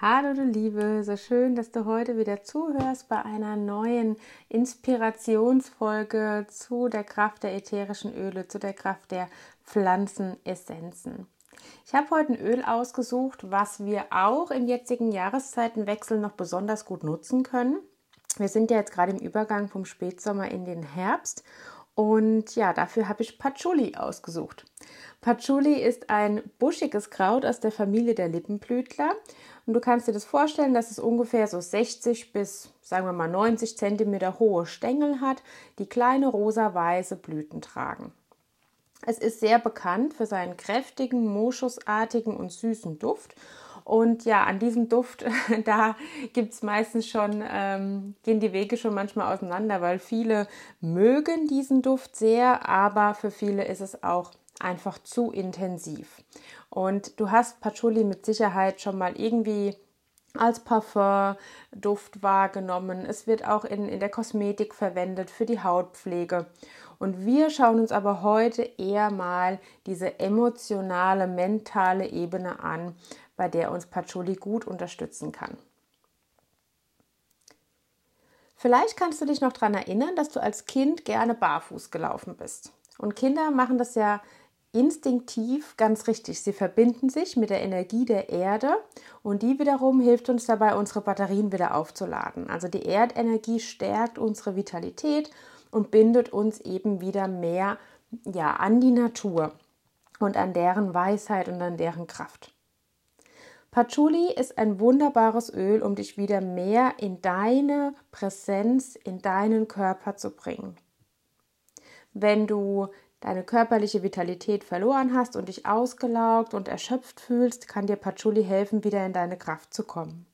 Hallo du Liebe, so schön, dass du heute wieder zuhörst bei einer neuen Inspirationsfolge zu der Kraft der ätherischen Öle, zu der Kraft der Pflanzenessenzen. Ich habe heute ein Öl ausgesucht, was wir auch im jetzigen Jahreszeitenwechsel noch besonders gut nutzen können. Wir sind ja jetzt gerade im Übergang vom Spätsommer in den Herbst und ja, dafür habe ich Patchouli ausgesucht. Patchouli ist ein buschiges Kraut aus der Familie der Lippenblütler. Und du kannst dir das vorstellen, dass es ungefähr so 60 bis, sagen wir mal, 90 cm hohe Stängel hat, die kleine rosa-weiße Blüten tragen. Es ist sehr bekannt für seinen kräftigen, moschusartigen und süßen Duft und ja, an diesem Duft, da gibt es meistens schon, ähm, gehen die Wege schon manchmal auseinander, weil viele mögen diesen Duft sehr, aber für viele ist es auch einfach zu intensiv. Und du hast Patchouli mit Sicherheit schon mal irgendwie als Parfum-Duft wahrgenommen. Es wird auch in, in der Kosmetik verwendet für die Hautpflege. Und wir schauen uns aber heute eher mal diese emotionale, mentale Ebene an, bei der uns Patchouli gut unterstützen kann. Vielleicht kannst du dich noch daran erinnern, dass du als Kind gerne barfuß gelaufen bist. Und Kinder machen das ja instinktiv ganz richtig. Sie verbinden sich mit der Energie der Erde und die wiederum hilft uns dabei, unsere Batterien wieder aufzuladen. Also die Erdenergie stärkt unsere Vitalität und bindet uns eben wieder mehr ja, an die Natur und an deren Weisheit und an deren Kraft. Patchouli ist ein wunderbares Öl, um dich wieder mehr in deine Präsenz, in deinen Körper zu bringen. Wenn du deine körperliche Vitalität verloren hast und dich ausgelaugt und erschöpft fühlst, kann dir Patchouli helfen, wieder in deine Kraft zu kommen.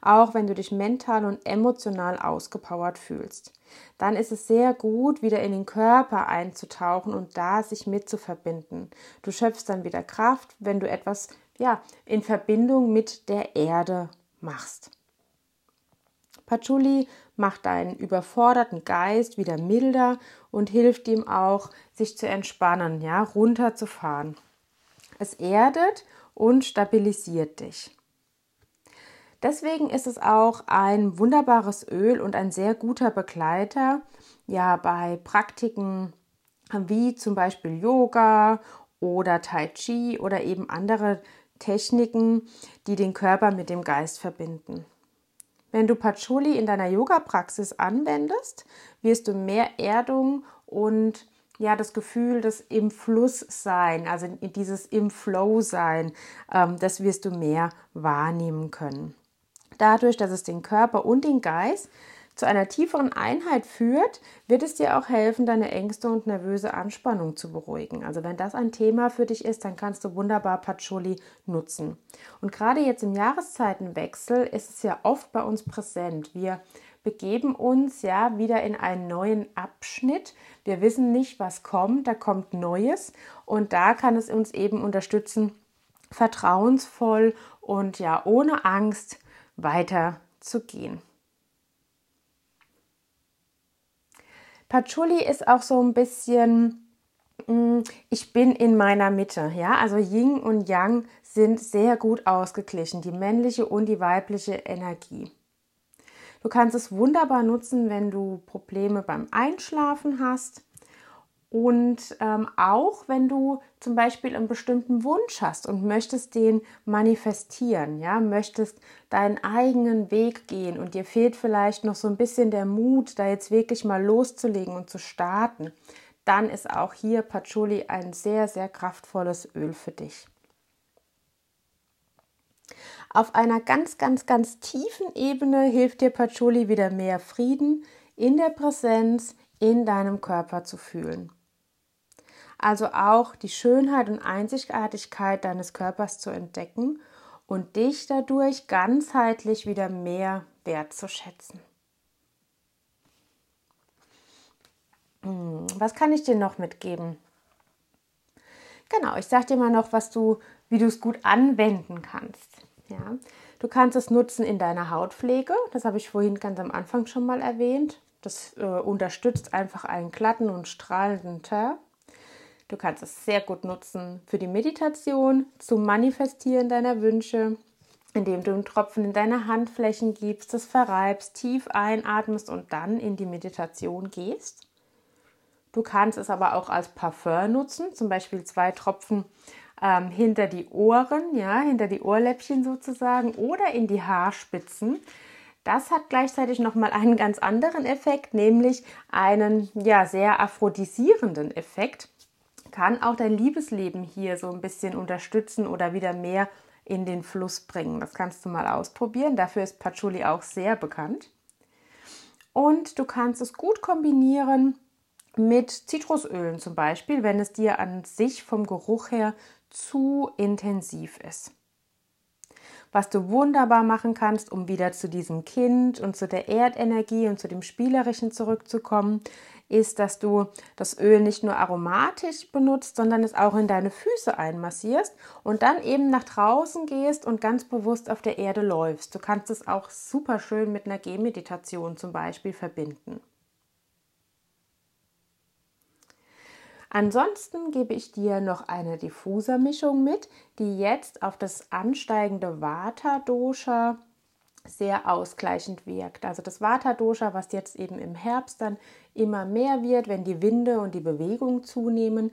Auch wenn du dich mental und emotional ausgepowert fühlst, dann ist es sehr gut, wieder in den Körper einzutauchen und da sich mit zu verbinden. Du schöpfst dann wieder Kraft, wenn du etwas ja, in Verbindung mit der Erde machst. Patchouli macht deinen überforderten Geist wieder milder und hilft ihm auch, sich zu entspannen, ja, runterzufahren. Es erdet und stabilisiert dich. Deswegen ist es auch ein wunderbares Öl und ein sehr guter Begleiter, ja, bei Praktiken wie zum Beispiel Yoga oder Tai Chi oder eben andere Techniken, die den Körper mit dem Geist verbinden. Wenn du Patchouli in deiner Yoga-Praxis anwendest, wirst du mehr Erdung und ja, das Gefühl des im Fluss sein, also dieses im Flow sein, ähm, das wirst du mehr wahrnehmen können. Dadurch, dass es den Körper und den Geist zu einer tieferen Einheit führt, wird es dir auch helfen, deine Ängste und nervöse Anspannung zu beruhigen. Also wenn das ein Thema für dich ist, dann kannst du wunderbar Patchouli nutzen. Und gerade jetzt im Jahreszeitenwechsel ist es ja oft bei uns präsent. Wir begeben uns ja wieder in einen neuen Abschnitt. Wir wissen nicht, was kommt, da kommt Neues und da kann es uns eben unterstützen, vertrauensvoll und ja ohne Angst weiterzugehen. Patchouli ist auch so ein bisschen, mm, ich bin in meiner Mitte. Ja, also Yin und Yang sind sehr gut ausgeglichen, die männliche und die weibliche Energie. Du kannst es wunderbar nutzen, wenn du Probleme beim Einschlafen hast und ähm, auch wenn du zum Beispiel einen bestimmten Wunsch hast und möchtest den manifestieren, ja, möchtest deinen eigenen Weg gehen und dir fehlt vielleicht noch so ein bisschen der Mut, da jetzt wirklich mal loszulegen und zu starten, dann ist auch hier Patchouli ein sehr, sehr kraftvolles Öl für dich. Auf einer ganz, ganz, ganz tiefen Ebene hilft dir Patchouli wieder mehr Frieden in der Präsenz in deinem Körper zu fühlen also auch die Schönheit und Einzigartigkeit deines Körpers zu entdecken und dich dadurch ganzheitlich wieder mehr wertzuschätzen. Hm, was kann ich dir noch mitgeben? Genau, ich sage dir mal noch, was du, wie du es gut anwenden kannst. Ja, du kannst es nutzen in deiner Hautpflege. Das habe ich vorhin ganz am Anfang schon mal erwähnt. Das äh, unterstützt einfach einen glatten und strahlenden Teint. Du kannst es sehr gut nutzen für die Meditation, zum Manifestieren deiner Wünsche, indem du einen Tropfen in deine Handflächen gibst, das verreibst, tief einatmest und dann in die Meditation gehst. Du kannst es aber auch als Parfum nutzen, zum Beispiel zwei Tropfen ähm, hinter die Ohren, ja, hinter die Ohrläppchen sozusagen oder in die Haarspitzen. Das hat gleichzeitig nochmal einen ganz anderen Effekt, nämlich einen ja sehr aphrodisierenden Effekt. Kann auch dein Liebesleben hier so ein bisschen unterstützen oder wieder mehr in den Fluss bringen. Das kannst du mal ausprobieren. Dafür ist Patchouli auch sehr bekannt. Und du kannst es gut kombinieren mit Zitrusölen zum Beispiel, wenn es dir an sich vom Geruch her zu intensiv ist. Was du wunderbar machen kannst, um wieder zu diesem Kind und zu der Erdenergie und zu dem Spielerischen zurückzukommen, ist, dass du das Öl nicht nur aromatisch benutzt, sondern es auch in deine Füße einmassierst und dann eben nach draußen gehst und ganz bewusst auf der Erde läufst. Du kannst es auch super schön mit einer Gehmeditation zum Beispiel verbinden. Ansonsten gebe ich dir noch eine Diffusermischung mit, die jetzt auf das ansteigende Vata-Dosha sehr ausgleichend wirkt. Also das Vata-Dosha, was jetzt eben im Herbst dann immer mehr wird, wenn die Winde und die Bewegung zunehmen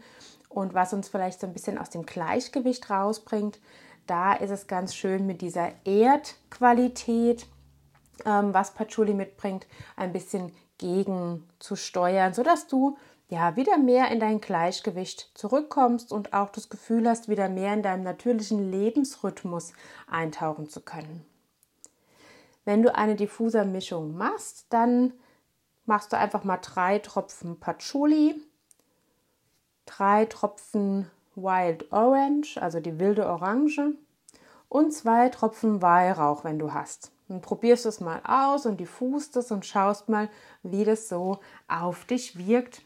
und was uns vielleicht so ein bisschen aus dem Gleichgewicht rausbringt, da ist es ganz schön mit dieser Erdqualität, ähm, was Patchouli mitbringt, ein bisschen gegen zu steuern, sodass du ja wieder mehr in dein Gleichgewicht zurückkommst und auch das Gefühl hast, wieder mehr in deinem natürlichen Lebensrhythmus eintauchen zu können. Wenn du eine Diffusermischung machst, dann machst du einfach mal drei Tropfen Patchouli, drei Tropfen Wild Orange, also die wilde Orange, und zwei Tropfen Weihrauch, wenn du hast. Dann probierst es mal aus und diffust es und schaust mal, wie das so auf dich wirkt,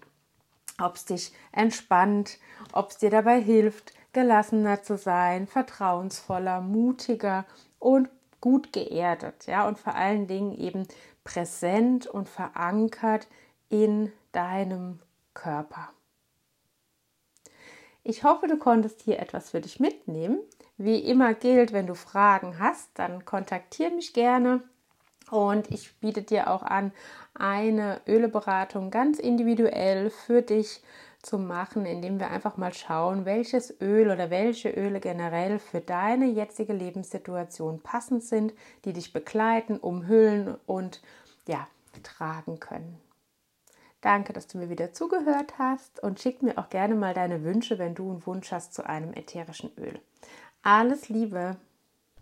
ob es dich entspannt, ob es dir dabei hilft, gelassener zu sein, vertrauensvoller, mutiger und gut geerdet, ja, und vor allen Dingen eben präsent und verankert in deinem Körper. Ich hoffe, du konntest hier etwas für dich mitnehmen. Wie immer gilt, wenn du Fragen hast, dann kontaktiere mich gerne und ich biete dir auch an, eine Öleberatung ganz individuell für dich zu machen, indem wir einfach mal schauen, welches Öl oder welche Öle generell für deine jetzige Lebenssituation passend sind, die dich begleiten, umhüllen und ja, tragen können. Danke, dass du mir wieder zugehört hast und schick mir auch gerne mal deine Wünsche, wenn du einen Wunsch hast zu einem ätherischen Öl. Alles Liebe!